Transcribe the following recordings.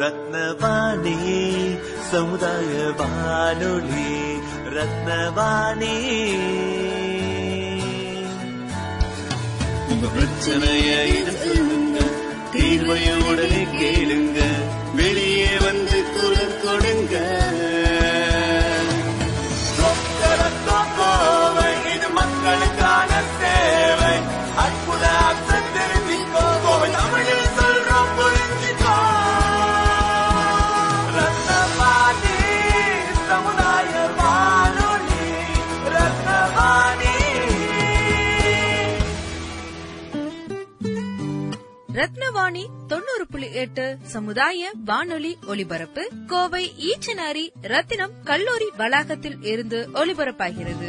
ரத்னவாணி சமுதாய வானொலி ரத்னவாணி உங்க பிரச்சனைய இது சொல்லுங்க தீர்வைய உடனே கேளுங்க ரத்னவாணி தொண்ணூறு புள்ளி எட்டு சமுதாய வானொலி ஒலிபரப்பு கோவை ஈச்சனாரி ரத்தினம் கல்லூரி வளாகத்தில் இருந்து ஒலிபரப்பாகிறது.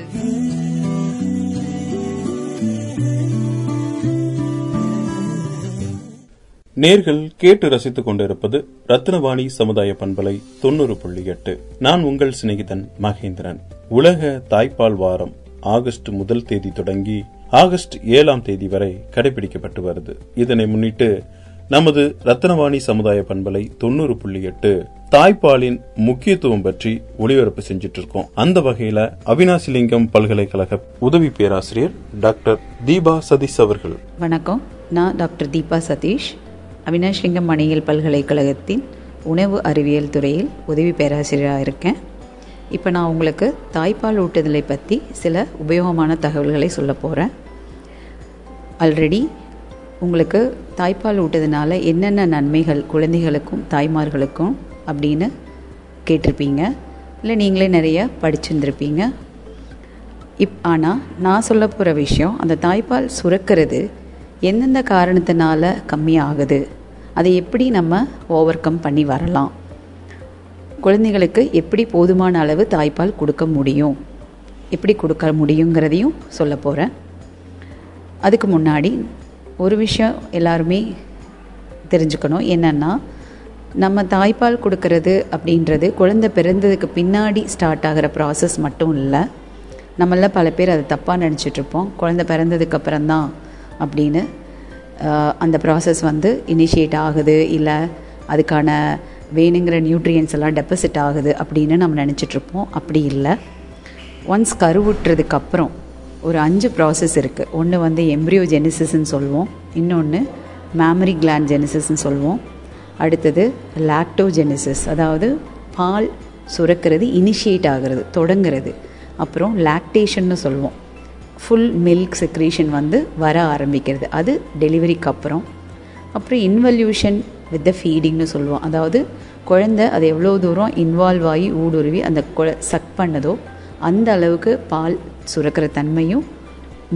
நேர்கள் கேட்டு ரசித்துக் கொண்டிருப்பது ரத்னவாணி சமுதாய பண்பலை தொண்ணூறு புள்ளி எட்டு. நான் உங்கள் சிநேகிதன் மகேந்திரன். உலக தாய்ப்பால் வாரம் ஆகஸ்ட் முதல் தேதி தொடங்கி ஆகஸ்ட் ஏழாம் தேதி வரை கடைபிடிக்கப்பட்டு வருது. இதனை முன்னிட்டு நமது ரத்னவாணி சமுதாய பண்பலை தொண்ணூறு புள்ளி எட்டு தாய்ப்பாலின் முக்கியத்துவம் பற்றி ஒளிபரப்பு செஞ்சிட்டு இருக்கோம் அந்த வகையில அவினாசிலிங்கம் பல்கலைக்கழக உதவி பேராசிரியர் டாக்டர் தீபா சதீஷ் அவர்கள். வணக்கம். நான் டாக்டர் தீபா சதீஷ் அவினாஷ்லிங்கம் மணியல் பல்கலைக்கழகத்தின் உணவு அறிவியல் துறையில் உதவி பேராசிரியராக இருக்கேன். இப்போ நான் உங்களுக்கு தாய்ப்பால் ஊட்டுதலை பற்றி சில உபயோகமான தகவல்களை சொல்ல போகிறேன் ஆல்ரெடி உங்களுக்கு தாய்ப்பால் ஊட்டதுனால என்னென்ன நன்மைகள் குழந்தைகளுக்கும் தாய்மார்களுக்கும் அப்படின்னு கேட்டிருப்பீங்க. இல்லை நீங்களே நிறைய படிச்சிருந்துருப்பீங்க. இப் ஆனால் நான் சொல்ல போகிற விஷயம் அந்த தாய்ப்பால் சுரக்கிறது எந்தெந்த காரணத்தினால கம்மியாகுது? அதை எப்படி நம்ம ஓவர் கம் பண்ணி வரலாம்? குழந்தைகளுக்கு எப்படி போதுமான அளவு தாய்ப்பால் கொடுக்க முடியும்? எப்படி கொடுக்க முடியுங்கிறதையும் சொல்ல போகிறேன் அதுக்கு முன்னாடி ஒரு விஷயம் எல்லாருமே தெரிஞ்சுக்கணும். என்னென்னா நம்ம தாய்ப்பால் கொடுக்கறது அப்படின்றது குழந்தை பிறந்ததுக்கு பின்னாடி ஸ்டார்ட் ஆகிற ப்ராசஸ் மட்டும் இல்லை. நம்மள பல பேர் அதை தப்பாக நினச்சிட்ருப்போம் குழந்தை பிறந்ததுக்கு அப்புறம்தான் அப்படின்னு அந்த ப்ராசஸ் வந்து இனிஷியேட் ஆகுது. இல்லை அதுக்கான வேணுங்கிற நியூட்ரியன்ஸ் எல்லாம் டெபாசிட் ஆகுது அப்படின்னு நம்ம நினச்சிட்ருப்போம் அப்படி இல்லை. ஒன்ஸ் கருவுட்டுறதுக்கப்புறம் ஒரு அஞ்சு ப்ராசஸ் இருக்குது ஒன்று வந்து எம்ப்ரியோ ஜெனிசிஸ்ன்னு சொல்லுவோம். இன்னொன்று மேமரி கிளாண்ட் ஜெனிசிஸ்ன்னு சொல்லுவோம். அடுத்தது லாக்டோஜெனிசிஸ் அதாவது பால் சுரக்கிறது இனிஷியேட் ஆகிறது தொடங்குறது. அப்புறம் லாக்டேஷன்னு சொல்லுவோம். ஃபுல் மில்க் செக்ரேஷன் வந்து வர ஆரம்பிக்கிறது. அது டெலிவரிக்கு அப்புறம். அப்புறம் இன்வல்யூஷன் வித் த ஃபீடிங்னு சொல்லுவோம். அதாவது குழந்தை அது எவ்வளோ தூரம் இன்வால்வ் ஆகி ஊடுருவி அந்த குழ சக் பண்ணதோ அந்த அளவுக்கு பால் சுரக்கிற தன்மையும்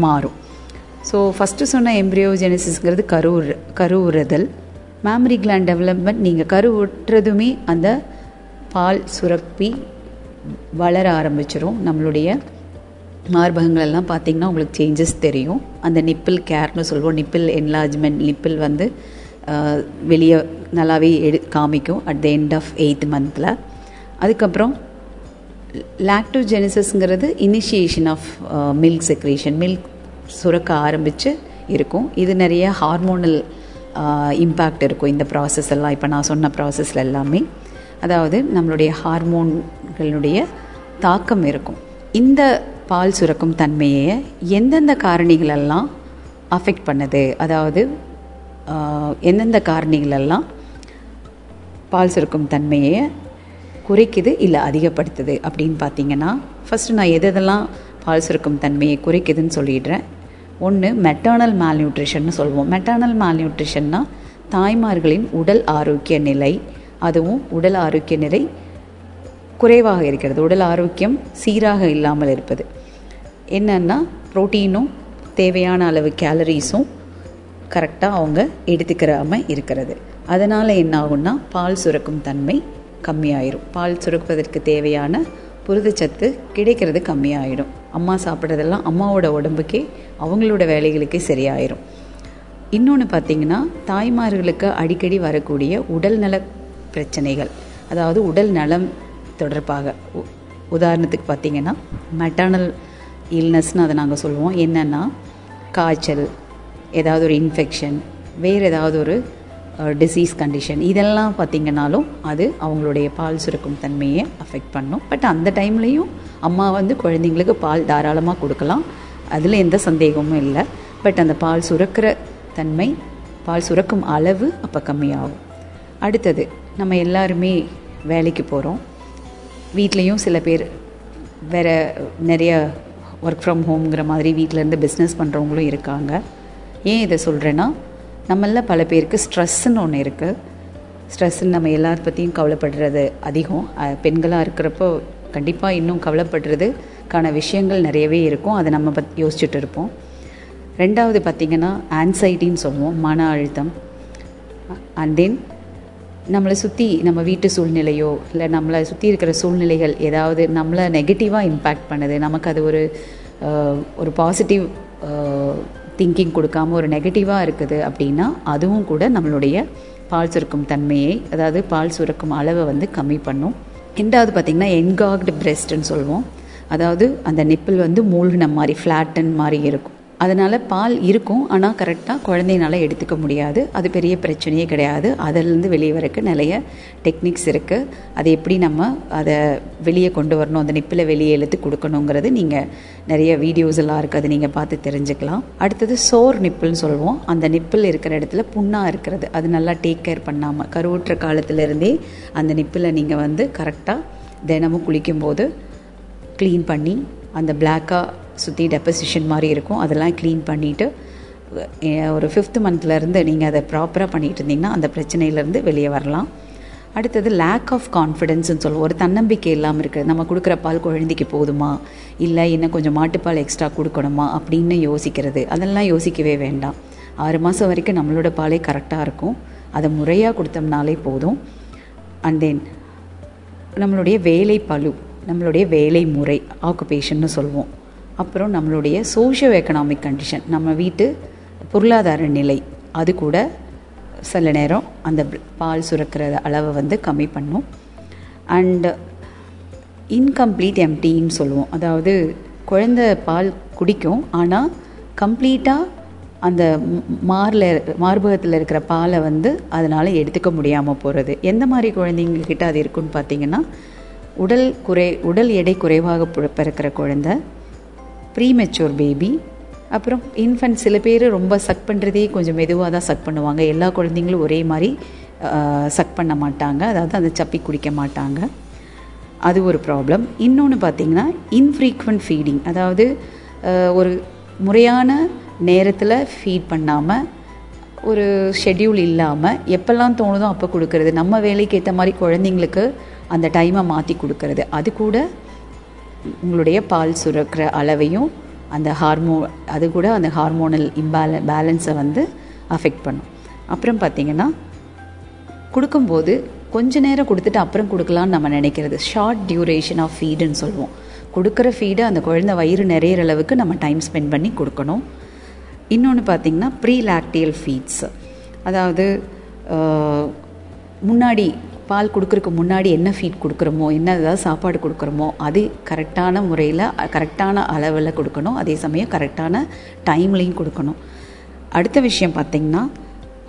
மாறும். ஸோ ஃபஸ்ட்டு சொன்ன எம்ப்ரியோஜெனிசிஸ்ங்கிறது கருவுற கருவுறுதல் மேமரி கிளாண்ட் டெவலப்மெண்ட் நீங்கள் கருவுற்றதுமே அந்த பால் சுரப்பி வளர ஆரம்பிச்சிடும் நம்மளுடைய மார்பகங்களெல்லாம் பார்த்திங்கன்னா பார்த்தீங்கன்னா உங்களுக்கு சேஞ்சஸ் தெரியும். அந்த நிப்பிள் கேர்னு சொல்லுவோம் நிப்பிள் என்லார்ஜ்மெண்ட் நிப்பிள் வந்து வெளியே நல்லாவே எடு காமிக்கும். At the end of eighth மந்தில் அதுக்கப்புறம் லாக்டோஜெனிசஸ்ங்கிறது initiation of milk secretion milk சுரக்க ஆரம்பித்து இருக்கும். இது நிறைய ஹார்மோனல் இம்பேக்ட் uh, இருக்கும் இந்த ப்ராசஸ் எல்லாம். இப்போ நான் சொன்ன ப்ராசஸில் எல்லாமே. அதாவது நம்மளுடைய ஹார்மோன்களுடைய தாக்கம் இருக்கும். இந்த பால் சுரக்கும் தன்மையை எந்தெந்த காரணிகளெல்லாம் அஃபெக்ட் பண்ணுது? அதாவது uh, எந்தெந்த காரணிகளெல்லாம் பால் சுரக்கும் தன்மையை குறைக்குது இல்லை அதிகப்படுத்துது அப்படின்னு பார்த்தீங்கன்னா ஃபஸ்ட்டு நான் எதெல்லாம் பால் சுரக்கும் தன்மையை குறைக்குதுன்னு சொல்லிடுறேன். ஒன்று மெட்டர்னல் மால்நியூட்ரிஷன் சொல்லுவோம். மெட்டர்னல் மால்நியூட்ரிஷன்னா தாய்மார்களின் உடல் ஆரோக்கிய நிலை அதுவும் உடல் ஆரோக்கிய நிலை குறைவாக இருக்கிறது. உடல் ஆரோக்கியம் சீராக இல்லாமல் இருப்பது. என்னன்னா புரோட்டீனும் தேவையான அளவு கேலரிஸும் கரெக்டாக அவங்க எடுத்துக்கிறாமல் இருக்கிறது. அதனால் என்ன ஆகும்னா பால் சுரக்கும் தன்மை கம்மியாயிரும். பால் சுரப்பதற்கு தேவையான புரதச்சத்து கிடைக்கிறது கம்மியாயிடும். அம்மா சாப்பிட்றதெல்லாம் அம்மாவோட உடம்புக்கே அவங்களோட வேலைகளுக்கே சரியாயிரும். இன்னொன்று பார்த்தீங்கன்னா தாய்மார்களுக்கு அடிக்கடி வரக்கூடிய உடல் நல பிரச்சனைகள். அதாவது உடல் நலம் தொடர்பாக. உ- உதாரணத்துக்கு பார்த்தீங்கன்னா மெட்டர்னல் இல்னஸ்னு அதை நாங்கள் சொல்லுவோம். என்னென்னா காய்ச்சல் ஏதாவது ஒரு இன்ஃபெக்ஷன் வேறு ஏதாவது ஒரு டிசீஸ் கண்டிஷன் இதெல்லாம் பார்த்திங்கனாலும் அது அவங்களுடைய பால் சுரக்கும் தன்மையை அஃபெக்ட் பண்ணும். பட் அந்த டைம்லேயும் அம்மா வந்து குழந்தைங்களுக்கு பால் தாராளமாக கொடுக்கலாம். அதில் எந்த சந்தேகமும் இல்லை. பட் அந்த பால் சுரக்கிற தன்மை பால் சுரக்கும் அளவு அப்போ கம்மியாகும். அடுத்தது நம்ம எல்லாருமே வேலைக்கு போகிறோம் வீட்லேயும் சில பேர் வேறு நிறைய ஒர்க் ஃப்ரம் ஹோம்ங்கிற மாதிரி வீட்டிலேருந்து பிஸ்னஸ் பண்ணுறவங்களும் இருக்காங்க. ஏன் இதை சொல்கிறேன்னா நம்மள பல பேருக்கு ஸ்ட்ரெஸ்ஸுன்னு ஒன்று இருக்குது ஸ்ட்ரெஸ்ஸுன்னு நம்ம எல்லார் பற்றியும் கவலைப்படுறது அதிகம். பெண்களாக இருக்கிறப்போ கண்டிப்பாக இன்னும் கவலைப்படுறதுக்கான விஷயங்கள் நிறையவே இருக்கும். அதை நம்ம பற்றி யோசிச்சுட்டு இருப்போம். ரெண்டாவது பார்த்திங்கன்னா ஆன்சைட்டின்னு சொல்லுவோம் மன அழுத்தம். அண்ட் தென் நம்மளை சுற்றி நம்ம வீட்டு சூழ்நிலையோ இல்லை நம்மளை சுற்றி இருக்கிற சூழ்நிலைகள் ஏதாவது நம்மளை நெகட்டிவாக இம்பேக்ட் பண்ணுது. நமக்கு அது ஒரு ஒரு பாசிட்டிவ் திங்கிங் கொடுக்காம ஒரு நெகட்டிவாக இருக்குது அப்படின்னா அதுவும் கூட நம்மளுடைய பால் சுருக்கும் தன்மையை அதாவது பால் சுரக்கும் அளவை வந்து கம்மி பண்ணும். ரெண்டாவது பார்த்திங்கன்னா என்காக்டு பிரெஸ்ட்னு சொல்லுவோம். அதாவது அந்த நிப்பிள் வந்து மூழ்கின மாதிரி ஃப்ளாட்டன் மாதிரி இருக்கும். அதனால் பால் இருக்கும் ஆனால் கரெக்டாக குழந்தையினால் எடுத்துக்க முடியாது. அது பெரிய பிரச்சனையே கிடையாது. அதிலேருந்து வெளியே வரக்கு நிறைய டெக்னிக்ஸ் இருக்குது அதை எப்படி நம்ம அதை வெளியே கொண்டு வரணும் அந்த நிப்பில் வெளியே இழுத்து கொடுக்கணுங்கிறது நீங்கள் நிறைய வீடியோஸ் எல்லாம் இருக்குது அதை நீங்கள் பார்த்து தெரிஞ்சுக்கலாம். அடுத்தது சோர் நிப்பிள்னு சொல்லுவோம். அந்த நிப்பில் இருக்கிற இடத்துல புண்ணாக இருக்கிறது. அது நல்லா டேக் கேர் பண்ணாமல் கருவுற்ற காலத்திலேருந்தே அந்த நிப்பில் நீங்கள் வந்து கரெக்டாக தினமும் குளிக்கும்போது க்ளீன் பண்ணி அந்த பிளாக்காக சுற்றி டெப்பசிஷன் மாதிரி இருக்கும். அதெல்லாம் க்ளீன் பண்ணிவிட்டு ஒரு ஃபிஃப்த் மந்த்லேருந்து நீங்கள் அதை ப்ராப்பராக பண்ணிகிட்டு இருந்தீங்கன்னா அந்த பிரச்சனையிலேருந்து வெளியே வரலாம். அடுத்தது லேக் ஆஃப் கான்ஃபிடென்ஸ்னு சொல்லுவோம். ஒரு தன்னம்பிக்கை இல்லாமல் இருக்குது நம்ம கொடுக்குற பால் குழந்தைக்கு போதுமா? இல்லை இன்னும் கொஞ்சம் மாட்டுப்பால் எக்ஸ்ட்ரா கொடுக்கணுமா? அப்படின்னு யோசிக்கிறது. அதெல்லாம் யோசிக்கவே வேண்டாம். ஆறு மாதம் வரைக்கும் நம்மளோட பாலே கரெக்டாக இருக்கும். அதை முறையாக கொடுத்தோம்னாலே போதும். அண்ட் தென் நம்மளுடைய வேலை பழு நம்மளுடைய வேலை முறை ஆக்குபேஷன்னு சொல்லுவோம். அப்புறம் நம்மளுடைய சோஷியோ எக்கனாமிக் கண்டிஷன் நம்ம வீட்டு பொருளாதார நிலை அது கூட சில நேரம் அந்த பால் சுரக்கிற அளவை வந்து கம்மி பண்ணும். அண்டு இன்கம்ப்ளீட் எம்டின்னு சொல்லுவோம். அதாவது குழந்த பால் குடிக்கும் ஆனால் கம்ப்ளீட்டாக அந்த மாரில் மார்பகத்தில் இருக்கிற பாலை வந்து அதனால் எடுத்துக்க முடியாமல் போகிறது எந்த மாதிரி குழந்தைங்கக்கிட்ட அது இருக்குன்னு பார்த்தீங்கன்னா உடல் குறை உடல் எடை குறைவாக பிறக்கிற குழந்த ப்ரீமெச்சூர் பேபி அப்புறம் இன்ஃபன்ட் சில பேர் ரொம்ப சக் பண்ணுறதே கொஞ்சம் மெதுவாக தான் சக் பண்ணுவாங்க. எல்லா குழந்தைங்களும் ஒரே மாதிரி சக் பண்ண மாட்டாங்க. அதாவது அந்த சப்பி குடிக்க மாட்டாங்க. அது ஒரு ப்ராப்ளம் இன்னொன்று பார்த்திங்கன்னா இன்ஃப்ரீக்வெண்ட் ஃபீடிங் அதாவது ஒரு முறையான நேரத்தில் ஃபீட் பண்ணாமல் ஒரு ஷெட்யூல் இல்லாமல் எப்போல்லாம் தோணுதோ அப்போ கொடுக்கறது. நம்ம வேலைக்கு ஏற்ற மாதிரி குழந்தைங்களுக்கு அந்த டைமை மாற்றி கொடுக்கறது. அது கூட உங்களுடைய பால் சுரக்கிற அளவையும் அந்த ஹார்மோ அது கூட அந்த ஹார்மோனல் இம்பேல பேலன்ஸை வந்து அஃபெக்ட் பண்ணும். அப்புறம் பார்த்திங்கன்னா கொடுக்கும்போது கொஞ்ச நேரம் கொடுத்துட்டு அப்புறம் கொடுக்கலான்னு நம்ம நினைக்கிறது. ஷார்ட் டியூரேஷன் ஆஃப் ஃபீடுன்னு சொல்லுவோம். கொடுக்குற ஃபீடு அந்த குழந்தை வயிறு நிறையிற அளவுக்கு நம்ம டைம் ஸ்பெண்ட் பண்ணி கொடுக்கணும். இன்னொன்று பார்த்திங்கன்னா ப்ரீ லாக்டியல் ஃபீட்ஸ் அதாவது முன்னாடி பால் கொடுக்குறதுக்கு முன்னாடி என்ன ஃபீட் கொடுக்குறோமோ என்ன ஏதாவது சாப்பாடு கொடுக்குறோமோ அது கரெக்டான முறையில் கரெக்டான அளவில் கொடுக்கணும். அதே சமயம் கரெக்டான டைம்லேயும் கொடுக்கணும். அடுத்த விஷயம் பார்த்திங்கன்னா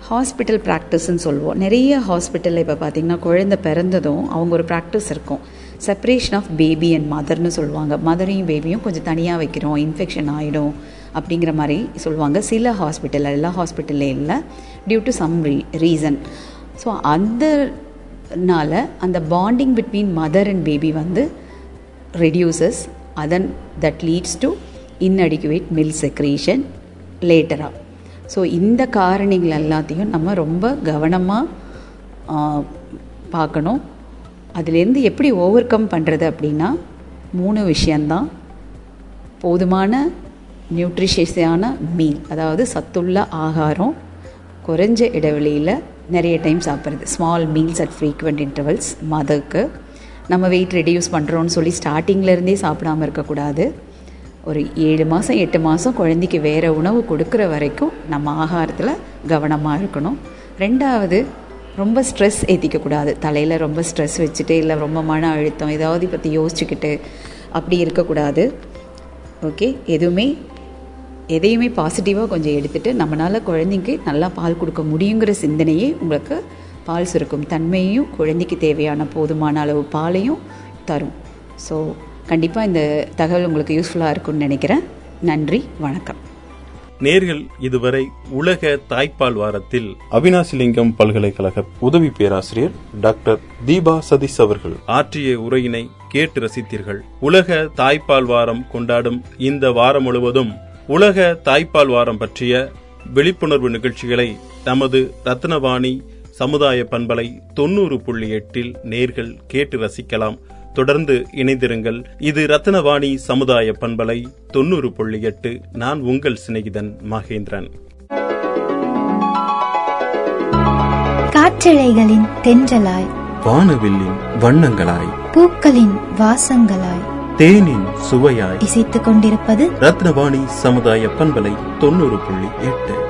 ஹாஸ்பிட்டல் ப்ராக்டிஸ்ன்னு சொல்லுவோம். நிறைய ஹாஸ்பிட்டலில் இப்போ பார்த்திங்கன்னா குழந்தை பிறந்ததும் அவங்க ஒரு ப்ராக்டிஸ் இருக்கும். செப்பரேஷன் ஆஃப் பேபி அண்ட் மதர்னு சொல்லுவாங்க. மதரையும் பேபியும் கொஞ்சம் தனியாக வைக்கிறோம். இன்ஃபெக்ஷன் ஆகிடும் அப்படிங்கிற மாதிரி சொல்லுவாங்க. சில ஹாஸ்பிட்டலில் எல்லா ஹாஸ்பிட்டல்லே இல்லை. Due to some re reason so அந்த னால அந்த bonding between mother and baby வந்து ரெடியூசஸ் அதன் that leads to inadequate milk secretion லேட்டராக so இந்த காரணிகள் எல்லாத்தையும் நம்ம ரொம்ப கவனமாக பார்க்கணும். அதுலேருந்து எப்படி ஓவர் கம் பண்ணுறது அப்படின்னா மூணு விஷயந்தான் போதுமான நியூட்ரிஷியஸான மீல் அதாவது சத்துள்ள ஆகாரம் குறைஞ்ச இடைவெளியில் நிறைய டைம் சாப்பிட்றது. Small meals at frequent intervals மதருக்கு நம்ம வெயிட் ரெடியூஸ் பண்ணுறோன்னு சொல்லி ஸ்டார்டிங்லேருந்தே சாப்பிடாமல் இருக்கக்கூடாது. ஒரு ஏழு மாதம் எட்டு மாதம் குழந்தைக்கு வேறு உணவு கொடுக்குற வரைக்கும் நம்ம ஆகாரத்தில் கவனமாக இருக்கணும். ரெண்டாவது ரொம்ப ஸ்ட்ரெஸ் ஏற்றிக்கக்கூடாது தலையில் ரொம்ப ஸ்ட்ரெஸ் வச்சுட்டு இல்லை ரொம்ப மன அழுத்தம் ஏதாவது பற்றி யோசிச்சுக்கிட்டு அப்படி இருக்கக்கூடாது. ஓகே எதுவுமே எதையுமே பாசிட்டிவாக கொஞ்சம் எடுத்துட்டு நம்மளால் குழந்தைக்கு நல்லா பால் கொடுக்க முடியுங்கிற சிந்தனையே உங்களுக்கு பால் சுரக்கும். தன்மையையும் குழந்தைக்கு தேவையான போதுமான அளவு பாலையும் தரும். ஸோ கண்டிப்பாக இந்த தகவல் உங்களுக்கு யூஸ்ஃபுல்லாக இருக்கும்னு நினைக்கிறேன். நன்றி வணக்கம். நேர்கள் இதுவரை உலக தாய்ப்பால் வாரத்தில் அவினாசிலிங்கம் பல்கலைக்கழக உதவி பேராசிரியர் டாக்டர் தீபா சதீஷ் அவர்கள். ஆற்றிய உரையினை கேட்டு ரசித்தீர்கள். உலக தாய்ப்பால் வாரம் கொண்டாடும் இந்த வாரம் முழுவதும் உலக தாய்ப்பால் வாரம் பற்றிய விழிப்புணர்வு நிகழ்ச்சிகளை நமது ரத்னவாணி சமுதாய பண்பலை தொண்ணூறு புள்ளி எட்டில் நேர்கள் கேட்டு ரசிக்கலாம். தொடர்ந்து இணைந்திருங்கள். இது ரத்னவாணி சமுதாய பண்பலை தொண்ணூறு புள்ளி எட்டு. நான் உங்கள் சிநேகிதன் மகேந்திரன். காற்றலைகளின் தென்றலாய். வானவில்லின் வண்ணங்களாய். பூக்களின் வாசங்களாய். தேனின் சுவையாய் இசைத்துக் கொண்டிருப்பது ரத்னவாணி சமுதாய பண்பலை தொண்ணூறு புள்ளி எட்டு.